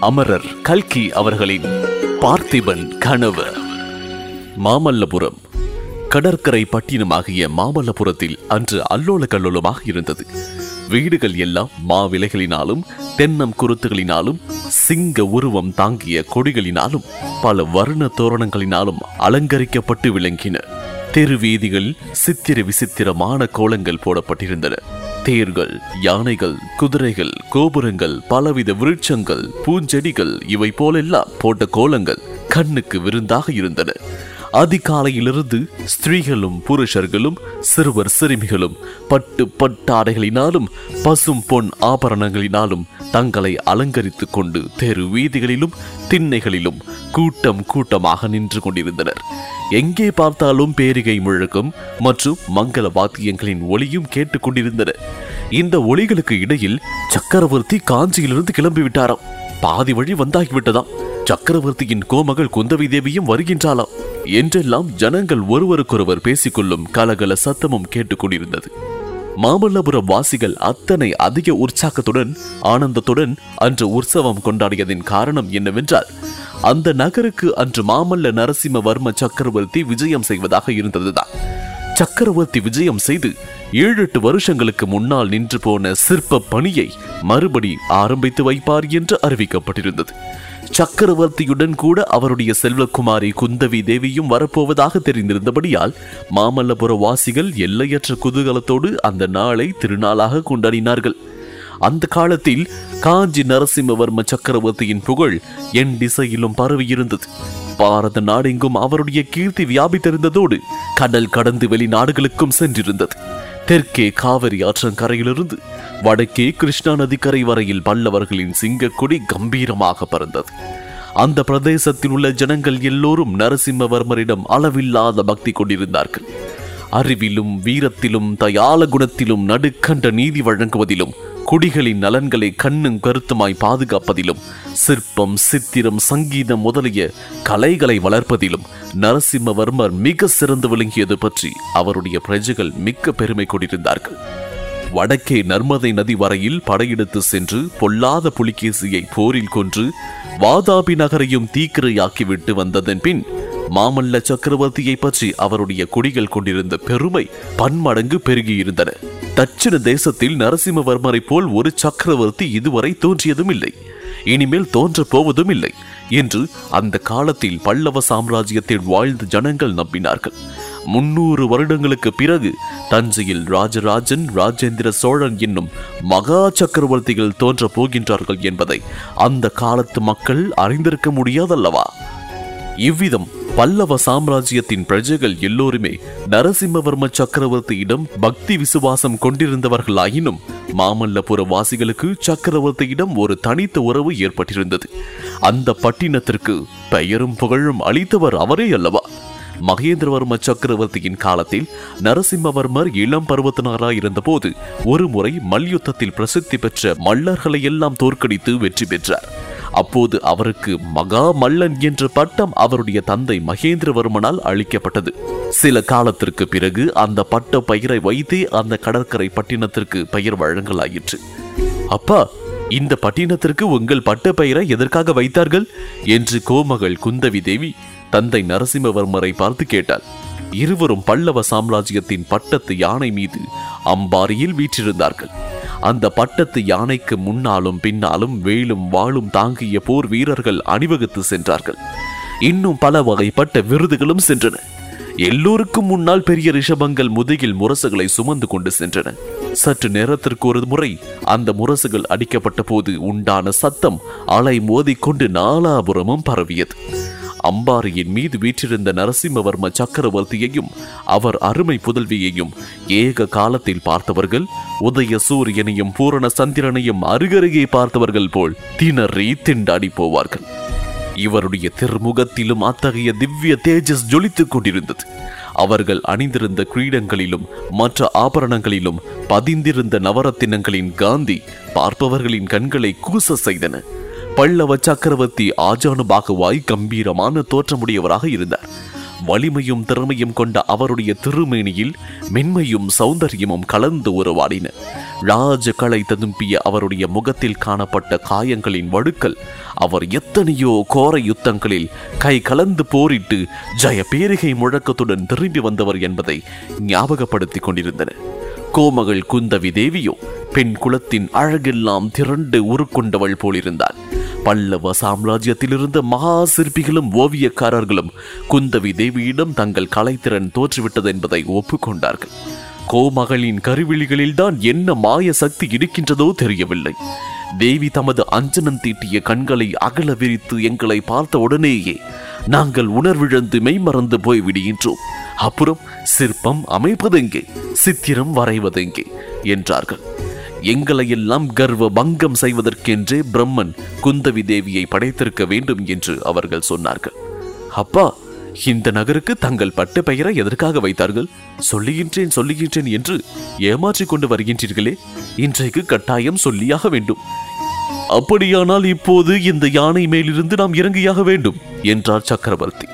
அமரர் கல்கி அவர்களின் பார்த்திபன் கனவு. மாமல்லபுரம் கடற்கரை பட்டினமாகிய மாமல்லபுரத்தில் அன்று அல்லோல கல்லோலமாக இருந்தது. வீடுகள் எல்லாம் மாவிலைகளினாலும் தென்னம் குருத்துகளினாலும் சிங்க உருவம் தாங்கிய கொடிகளினாலும் பல வர்ண தோரணங்களினாலும் அலங்கரிக்கப்பட்டு விளங்கின. தெரு வீதிகளில் சித்திர விசித்திரமான கோலங்கள் போடப்பட்டிருந்தன. தேர்கள் யானைகள் குதிரைகள் கோபுரங்கள் பலவித விருட்சங்கள் பூஞ்செடிகள் இவை போலெல்லாம் போட்ட கோலங்கள் கண்ணுக்கு விருந்தாக இருந்தன. அதிகாலையிலிருந்து ஸ்திரீகளும் புருஷர்களும் சிறுவர் சிறுமிகளும் பட்டு பட்டாடைகளினாலும் பசும் பொன் ஆபரணங்களினாலும் தங்களை அலங்கரித்துக் கொண்டு தெரு வீதிகளிலும் திண்ணைகளிலும் கூட்டம் கூட்டமாக நின்று கொண்டிருந்தனர். எங்கே பார்த்தாலும் பேரிகை முழக்கம் மற்றும் மங்கள வாத்தியங்களின் ஒளியும் கேட்டுக்கொண்டிருந்தன இந்த ஒளிகளுக்கு இடையில் சக்கரவர்த்தி காஞ்சியிலிருந்து கிளம்பிவிட்டாராம் பாதி வழி வந்தாகிவிட்டதாம். சக்கரவர்த்தியின் கோமகள் குந்தவி தேவியும் வருகின்றாளாம். என்றெல்லாம் ஜனங்கள் ஒருவருக்கொருவர் பேசிக்கொள்ளும் கலகல சத்தமும் கேட்டுக்கொண்டிருந்தது. மாமல்லபுரம் வாசிகள் அத்தனை அதிக உற்சாகத்துடன் ஆனந்தத்துடன் அன்று உற்சவம் கொண்டாடியதின் காரணம் என்னவென்றால் அந்த நகருக்கு அன்று மாமல்ல நரசிம்மவர்ம சக்கரவர்த்தி விஜயம் செய்வதாக இருந்ததுதான். சக்கரவர்த்தி விஜயம் செய்து ஏழு எட்டு வருஷங்களுக்கு முன்னால் நின்று போன சிற்ப பணியை மறுபடி ஆரம்பித்து வைப்பார் என்று அறிவிக்கப்பட்டிருந்தது. சக்கரவர்த்தியுடன் கூட அவருடைய செல்வகுமாரி குந்தவி தேவியும் வரப்போவதாக தெரிந்திருந்தபடியால் மாமல்லபுர வாசிகள் எல்லையற்ற குதூகலத்தோடு அந்த நாளை திருநாளாக கொண்டாடினார்கள். அந்த காலத்தில் காஞ்சி நரசிம்மவர்ம சக்கரவர்த்தியின் புகழ் என் திசையிலும் பரவியிருந்தது. பாரத நாடெங்கும் அவருடைய கீர்த்தி வியாபித்திருந்ததோடு கடல் கடந்து வெளிநாடுகளுக்கும் சென்றிருந்தது. தெற்கே காவிரி ஆற்றங்கரையிலிருந்து வடக்கே கிருஷ்ணா நதிக்கரை வரையில் பல்லவர்களின் சிங்கக்கொடி கம்பீரமாக பறந்தது. அந்த பிரதேசத்தில் உள்ள ஜனங்கள் எல்லோரும் நரசிம்மவர்மரிடம் அளவில்லாத பக்தி கொண்டிருந்தார்கள். அறிவிலும் வீரத்திலும் தயால குணத்திலும் நடுக்கண்ட நீதி வழங்குவதிலும் குடிகளின் நலன்களை கண்ணும் கருத்துமாய் பாதுகாப்பதிலும் சிற்பம் சித்திரம் சங்கீதம் முதலிய கலைகளை வளர்ப்பதிலும் நரசிம்மவர்மர் மிக சிறந்து விளங்கியது பற்றி அவருடைய பிரஜைகள் மிக்க பெருமை கொண்டிருந்தார்கள். வடக்கே நர்மதை நதி வரையில் படையெடுத்து சென்று பொல்லாத புலிகேசியை போரில் கொன்று வாதாபி நகரையும் தீக்கிரையாக்கிவிட்டு வந்ததன் பின் மாமல்ல சக்கரவர்த்தியை பற்றி அவருடைய குடிகள் கொண்டிருந்த பெருமை பன்மடங்கு பெருகியிருந்தன. தட்சிண தேசத்தில் நரசிம்மவர்மரை போல் ஒரு சக்கரவர்த்தி இதுவரை தோன்றியதும் இல்லை இனிமேல் தோன்றப் போவதும் இல்லை என்று அந்த காலத்தில் பல்லவ சாம்ராஜ்யத்தில் வாழ்ந்த ஜனங்கள் நம்பினார்கள். முன்னூறு வருடங்களுக்கு பிறகு தஞ்சையில் ராஜராஜன் ராஜேந்திர சோழன் என்னும் மகா சக்கரவர்த்திகள் தோன்றப் போகின்றார்கள் என்பதை அந்த காலத்து மக்கள் அறிந்திருக்க முடியாதல்லவா? இவ்விதம் பல்லவ சாம்ராஜ்யத்தின் பிரஜைகள் எல்லோருமே நரசிம்மவர்ம சக்கரவர்த்தியிடம் பக்தி விசுவாசம் கொண்டிருந்தவர்களாயினும் மாமல்லபுர வாசிகளுக்கு சக்கரவர்த்தியிடம் ஒரு தனித்த உறவு ஏற்பட்டிருந்தது. அந்த பட்டினத்திற்கு பெயரும் புகழும் அளித்தவர் அவரே அல்லவா? மகேந்திரவர்ம சக்கரவர்த்தியின் காலத்தில் நரசிம்மவர்மர் இளம் பருவத்தினராய் இருந்தபோது ஒரு முறை மல்யுத்தத்தில் பிரசித்தி பெற்ற மல்லர்களை எல்லாம் தோற்கடித்து வெற்றி பெற்றார். அப்போது அவருக்கு மகா மல்லன் என்ற பட்டம் அவருடைய தந்தை மகேந்திரவர்மனால் அளிக்கப்பட்டது. சில காலத்திற்கு பிறகு அந்த பட்ட பெயரை வைத்தே அந்த கடற்கரை பட்டினத்திற்கு பெயர் வழங்கலாயிற்று. அப்பா இந்த பட்டினத்திற்கு உங்கள் பட்ட பெயரை எதற்காக வைத்தார்கள்? என்று கோமகள் குந்தவி தேவி தந்தை நரசிம்மவர்மரை பார்த்து கேட்டாள். இருவரும் பல்லவ சாம்ராஜ்யத்தின் பட்டத்து யானை மீது அம்பாரியில் வீற்றிருந்தார்கள். அந்த பட்டத்து யானைக்கு முன்னாலும் பின்னாலும் வேலும் வாளும் தாங்கிய போர் வீரர்கள் அணிவகுத்து சென்றார்கள். இன்னும் பல வகைப்பட்ட விருதுகளும் சென்றன. எல்லோருக்கும் முன்னால் பெரிய ரிஷபங்கள் முதுகில் முரசுகளை சுமந்து கொண்டு சென்றன. சற்று நேரத்திற்கு ஒரு முறை அந்த முரசுகள் அடிக்கப்பட்ட போது உண்டான சத்தம் அலை மோதிக்கொண்டு நாலாபுரமும் பரவியது. அம்பாரியின் மீது வீற்றிருந்த நரசிம்மவர்ம சக்கரவர்த்தியையும் அவர் அருமை புதல்வியையும் ஏக காலத்தில் பார்த்தவர்கள் உதய சூரியனையும் பூரண சந்திரனையும் அருகருகே பார்த்தவர்கள் போல் திணறி திண்டாடி போவார்கள். இவருடைய திருமுகத்திலும் அத்தகைய திவ்ய தேஜஸ் ஜொலித்துக் கொண்டிருந்தது. அவர்கள் அணிந்திருந்த கிரீடங்களிலும் மற்ற ஆபரணங்களிலும் பதிந்திருந்த நவரத்தினங்களின் காந்தி பார்ப்பவர்களின் கண்களை கூச செய்தன. பல்லவ சக்கரவர்த்தி ஆஜானுபாகுவாய் கம்பீரமான தோற்றமுடையவராக இருந்தார். வலிமையும் திறமையும் கொண்ட அவருடைய திருமேனியில் மென்மையும் சௌந்தரியமும் கலந்து உருவாடின. ராஜகலை ததும்பிய அவருடைய முகத்தில் காணப்பட்ட காயங்களின் வடுக்கள் அவர் எத்தனையோ கோர யுத்தங்களில் கை கலந்து போரிட்டு ஜெய பேரிகை முழக்கத்துடன் திரும்பி வந்தவர் என்பதை ஞாபகப்படுத்திக் கொண்டிருந்தன. கோமகள் குந்தவி தேவியோ பெண் குலத்தின் அழகெல்லாம் திரண்டு உருக்கொண்டவள் போலிருந்தாள். பல்லவ சாம்ராஜ்யத்திலிருந்த மகா சிற்பிகளும் ஓவியக்காரர்களும் குந்தவி தேவியிடம் தங்கள் கலைத்திறன் தோற்றுவிட்டது என்பதை ஒப்புக்கொண்டார்கள். கோமகளின் கருவிழிகளில்தான் என்ன மாய சக்தி இருக்கின்றதோ தெரியவில்லை. தேவி தமது அஞ்சனம் தீட்டிய கண்களை அகல விரித்து எங்களை பார்த்த உடனேயே நாங்கள் உணர்விழந்து மெய்மறந்து போய் விடுகின்றோம். அப்புறம் சிற்பம் அமைப்பதெங்கே? சித்திரம் வரைவதெங்கே? என்றார்கள். எங்களையெல்லாம் கர்வ பங்கம் செய்வதற்கென்றே பிரம்மன் குந்தவி தேவியை படைத்திருக்க வேண்டும் என்று அவர்கள் சொன்னார்கள். அப்பா இந்த நகருக்கு தங்கள் பட்ட பெயரை எதற்காக வைத்தார்கள்? சொல்லுகின்றேன் சொல்லுகின்றேன் என்று ஏமாற்றிக் கொண்டு வருகின்றீர்களே. இன்றைக்கு கட்டாயம் சொல்லியாக வேண்டும். அப்படியானால் இப்போது இந்த யானை மேலிருந்து நாம் இறங்கியாக வேண்டும் என்றார் சக்கரவர்த்தி.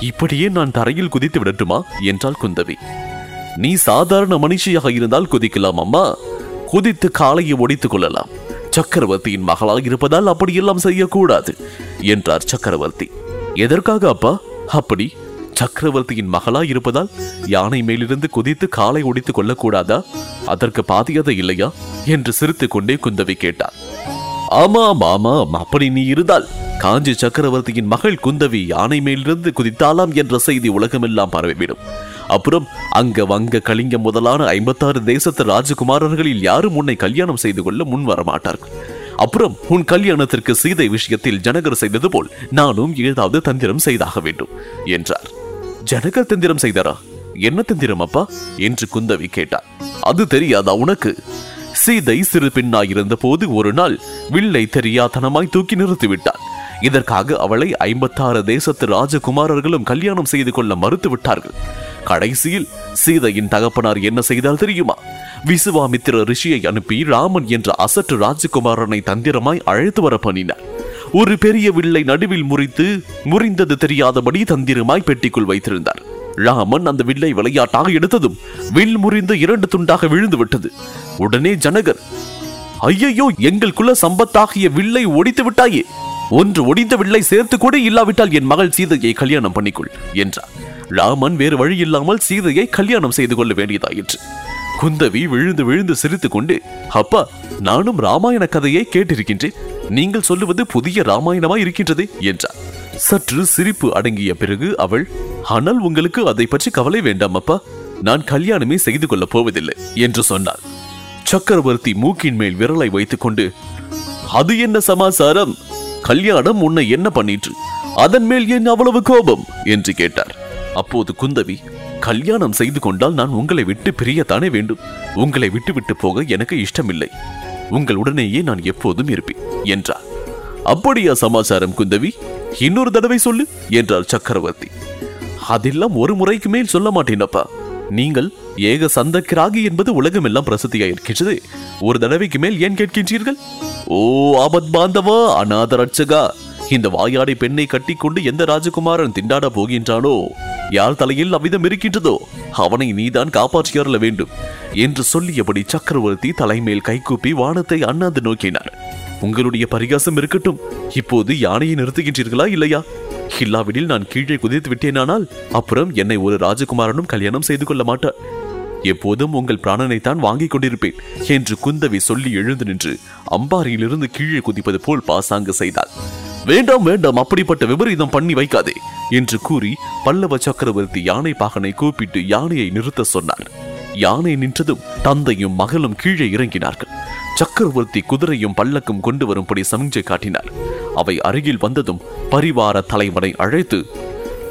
இப்படியே நான் தரையில் குதித்து விடட்டுமா? என்றாள் குந்தவி. நீ சாதாரண மனுஷியாக இருந்தால் குதிக்கலாம் அம்மா. குதித்து காலையை ஒடித்துக் கொள்ளலாம். சக்கரவர்த்தியின் மகளாக இருப்பதால் அப்படியெல்லாம் செய்யக்கூடாது என்றார் சக்கரவர்த்தி. எதற்காக அப்பா? அப்படி சக்கரவர்த்தியின் மகளா இருப்பதால் யானை மேலிருந்து குதித்து காலை ஒடித்துக் கொள்ளக்கூடாதா? அதற்கு பாதியதை இல்லையா? என்று சிரித்துக் கொண்டே குந்தவி கேட்டார் ஆமாம் ஆமாம் அப்படி நீ இருந்தால் காஞ்சி சக்கரவர்த்தியின் மகள் குந்தவி யானை மேலிருந்து குதித்தாலாம் என்ற செய்தி உலகமெல்லாம் பரவிவிடும். அப்புறம் அங்க வங்க கலிங்கம் முதலான ஐம்பத்தாறு தேசத்து ராஜகுமாரர்களில் யாரும் உன்னை கல்யாணம் செய்து கொள்ள முன் வரமாட்டார்கள். அப்புறம் உன் கல்யாணத்திற்கு சீதை விஷயத்தில் ஜனகர் செய்தது போல் நானும் ஏதாவது தந்திரம் செய்தாக வேண்டும் என்றார். ஜனகர் தந்திரம் செய்தாரா? என்ன தந்திரம் அப்பா? என்று குந்தவி கேட்டார் அது தெரியாதா உனக்கு? சீதை சிறு பெண்ணாயிருந்த போது ஒரு நாள் வில்லை தெரியாதனமாய் தூக்கி நிறுத்திவிட்டான் இதற்காக அவளை ஐம்பத்தாறு தேசத்து ராஜகுமாரர்களும் கல்யாணம் செய்து கொள்ள மறுத்து விட்டார்கள். கடைசியில் சீதையின் தகப்பனார் என்ன செய்தால் தெரியுமா? விசுவாமித்திர ரிஷியை அனுப்பி ராமன் என்ற அசற்று ராஜகுமாரனை தந்திரமாய் அழைத்து வர பண்ணினார். ஒரு பெரிய வில்லை நடுவில் முறித்து முறிந்தது தெரியாதபடி தந்திரமாய் பெட்டிக்குள் வைத்திருந்தார். ராமன் அந்த வில்லை விளையாட்டாக எடுத்ததும் வில் முறிந்து இரண்டு துண்டாக விழுந்து விட்டது. உடனே ஜனகர் ஐயையோ எங்கள் குல சம்பத்தாகிய வில்லை ஒடித்து விட்டாயே. ஒன்று ஒடிந்த வில்லை சேர்த்து கூட இல்லாவிட்டால் என் மகள் சீதையை கல்யாணம் பண்ணிக்கொள் என்றார். ராமன் வேறு வழி இல்லாமல் சீதையை கல்யாணம் செய்து கொள்ள வேண்டியதாயிற்று. குந்தவி விழுந்து விழுந்து சிரித்துக் கொண்டு அப்பா நானும் ராமாயண கதையை கேட்டிருக்கின்றேன். நீங்கள் சொல்லுவது புதிய ராமாயணமா இருக்கின்றது? என்றார் சற்று சிரிப்பு அடங்கிய பிறகு அவள் ஆனால் உங்களுக்கு அதை பற்றி கவலை வேண்டாம் அப்பா. நான் கல்யாணமே செய்து கொள்ளப் போவதில்லை என்று சொன்னாள். சக்கரவர்த்தி மூக்கின் மேல் விரலை வைத்துக் கொண்டு அது என்ன சமாசாரம்? கல்யாணம் உன்னை என்ன பண்ணிற்று? அதன் மேல் ஏன் அவ்வளவு கோபம்? என்று கேட்டார். அப்போது குந்தவி கல்யாணம் செய்து கொண்டால் நான் உங்களை விட்டு பிரியத்தானே வேண்டும். உங்களை விட்டு விட்டு போக எனக்கு இஷ்டமில்லை. உங்களுடனேயே நான் எப்போதும் இருப்பேன் என்றார் அப்படியா சமாச்சாரம் குந்தவி? இன்னொரு தடவை சொல்லு என்றார் சக்கரவர்த்தி. அதெல்லாம் ஒரு முறைக்கு மேல் சொல்ல மாட்டேனப்பா. நீங்கள் ஏக சந்தக்கிராகி என்பது உலகமெல்லாம் பிரசித்தியாயிருக்கின்றது. ஒரு தடவைக்கு மேல் ஏன் கேட்கின்றீர்கள்? ஓ ஆபத் பாந்தவா அநாத ரட்சகா. இந்த வாயாடி பெண்ணை கட்டிக்கொண்டு எந்த ராஜகுமாரன் திண்டாட போகின்றானோ? யார் தலையில் அவ்விதம் இருக்கின்றதோ அவனை நீதான் காப்பாற்றியறல வேண்டும் என்று சொல்லியபடி சக்கரவர்த்தி தலைமேல் கைகூப்பி வானத்தை அண்ணாந்து நோக்கினார். உங்களுடைய பரிகாசம் இருக்கட்டும். இப்போது யானையை நிறுத்துகின்றீர்களா இல்லையா? இல்லாவிடில் நான் கீழே குதித்து விட்டேனானால் அப்புறம் என்னை ஒரு ராஜகுமாரனும் கல்யாணம் செய்து கொள்ள மாட்டார். எப்போதும் உங்கள் பிராணனைத்தான் வாங்கிக் கொண்டிருப்பேன் என்று குந்தவி சொல்லி எழுந்து நின்று அம்பாரியிலிருந்து கீழே குதிப்பது போல் பாசாங்கு செய்தாள். வேண்டாம் வேண்டாம் அப்படிப்பட்ட விபரீதம் பண்ணி வைக்காதே என்று கூறி பல்லவ சக்கரவர்த்தி யானை பாகனை கூப்பிட்டு யானையை நிறுத்த சொன்னார். யானை நின்றதும் தந்தையும் மகளும் கீழே இறங்கினார்கள். சக்கரவர்த்தி குதிரையும் பல்லக்கும் கொண்டு வரும்படி சமிஞ்சை காட்டினார். அவை அருகில் வந்ததும் பரிவார தலைவனை அழைத்து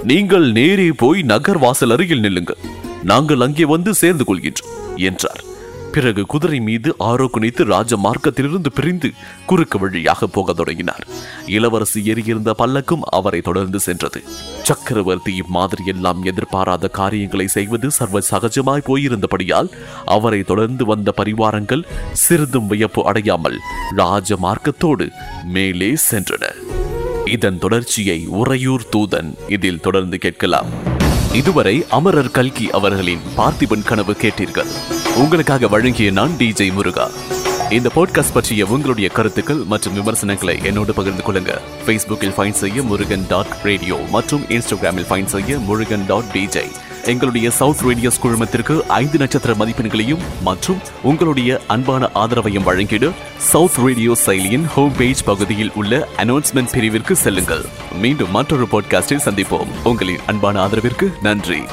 நீங்கள் நேரே போய் நகர் வாசல் அருகில் நில்லுங்கள். நாங்கள் அங்கே வந்து சேர்ந்து கொள்கின்றோம் என்றார். பிறகு குதிரை மீது ஆரோக்கணித்து ராஜ மார்க்கத்திலிருந்து பிரிந்து குறுக்கு வழியாக போக தொடங்கினார். இளவரசி ஏறியிருந்த பல்லக்கும் அவரை தொடர்ந்து சென்றது. சக்கரவர்த்தி இம்மாதிரி எல்லாம் எதிர்பாராத காரியங்களை செய்வது சர்வ சகஜமாய் போயிருந்தபடியால் அவரை தொடர்ந்து வந்த பரிவாரங்கள் சிறிதும் வியப்பு அடையாமல் ராஜ மார்க்கத்தோடு மேலே சென்றன. இதன் தொடர்ச்சியை உறையூர் தூதன் இதில் தொடர்ந்து கேட்கலாம். இதுவரை அமரர் கல்கி அவர்களின் பார்த்திபன் கனவு கேட்டீர்கள். உங்களுக்காக வழங்கிய நான் டிஜே முருகா. இந்த பாட்காஸ்ட் பற்றிய உங்களுடைய கருத்துக்கள் மற்றும் விமர்சனங்களை என்னோடு பகிர்ந்து கொள்ளுங்க. ஃபேஸ்புக்கில் ஃபைன் செய்ய முருகன் டாட் ரேடியோ மற்றும் இன்ஸ்டாகிராமில் ஃபைன் செய்ய முருகன் டாட் டிஜே எங்களுடைய சவுத் ரேடியோஸ் குழுமத்திற்கு ஐந்து நட்சத்திர மதிப்பெண்களையும் மற்றும் உங்களுடைய அன்பான ஆதரவையும் வழங்கிடு சவுத் ரேடியோ செயலியின் ஹோம் பேஜ் பகுதியில் உள்ள அனௌன்ஸ்மெண்ட் பிரிவிற்கு செல்லுங்கள். மீண்டும் மற்றொரு பாட்காஸ்டில் சந்திப்போம். உங்களின் அன்பான ஆதரவிற்கு நன்றி.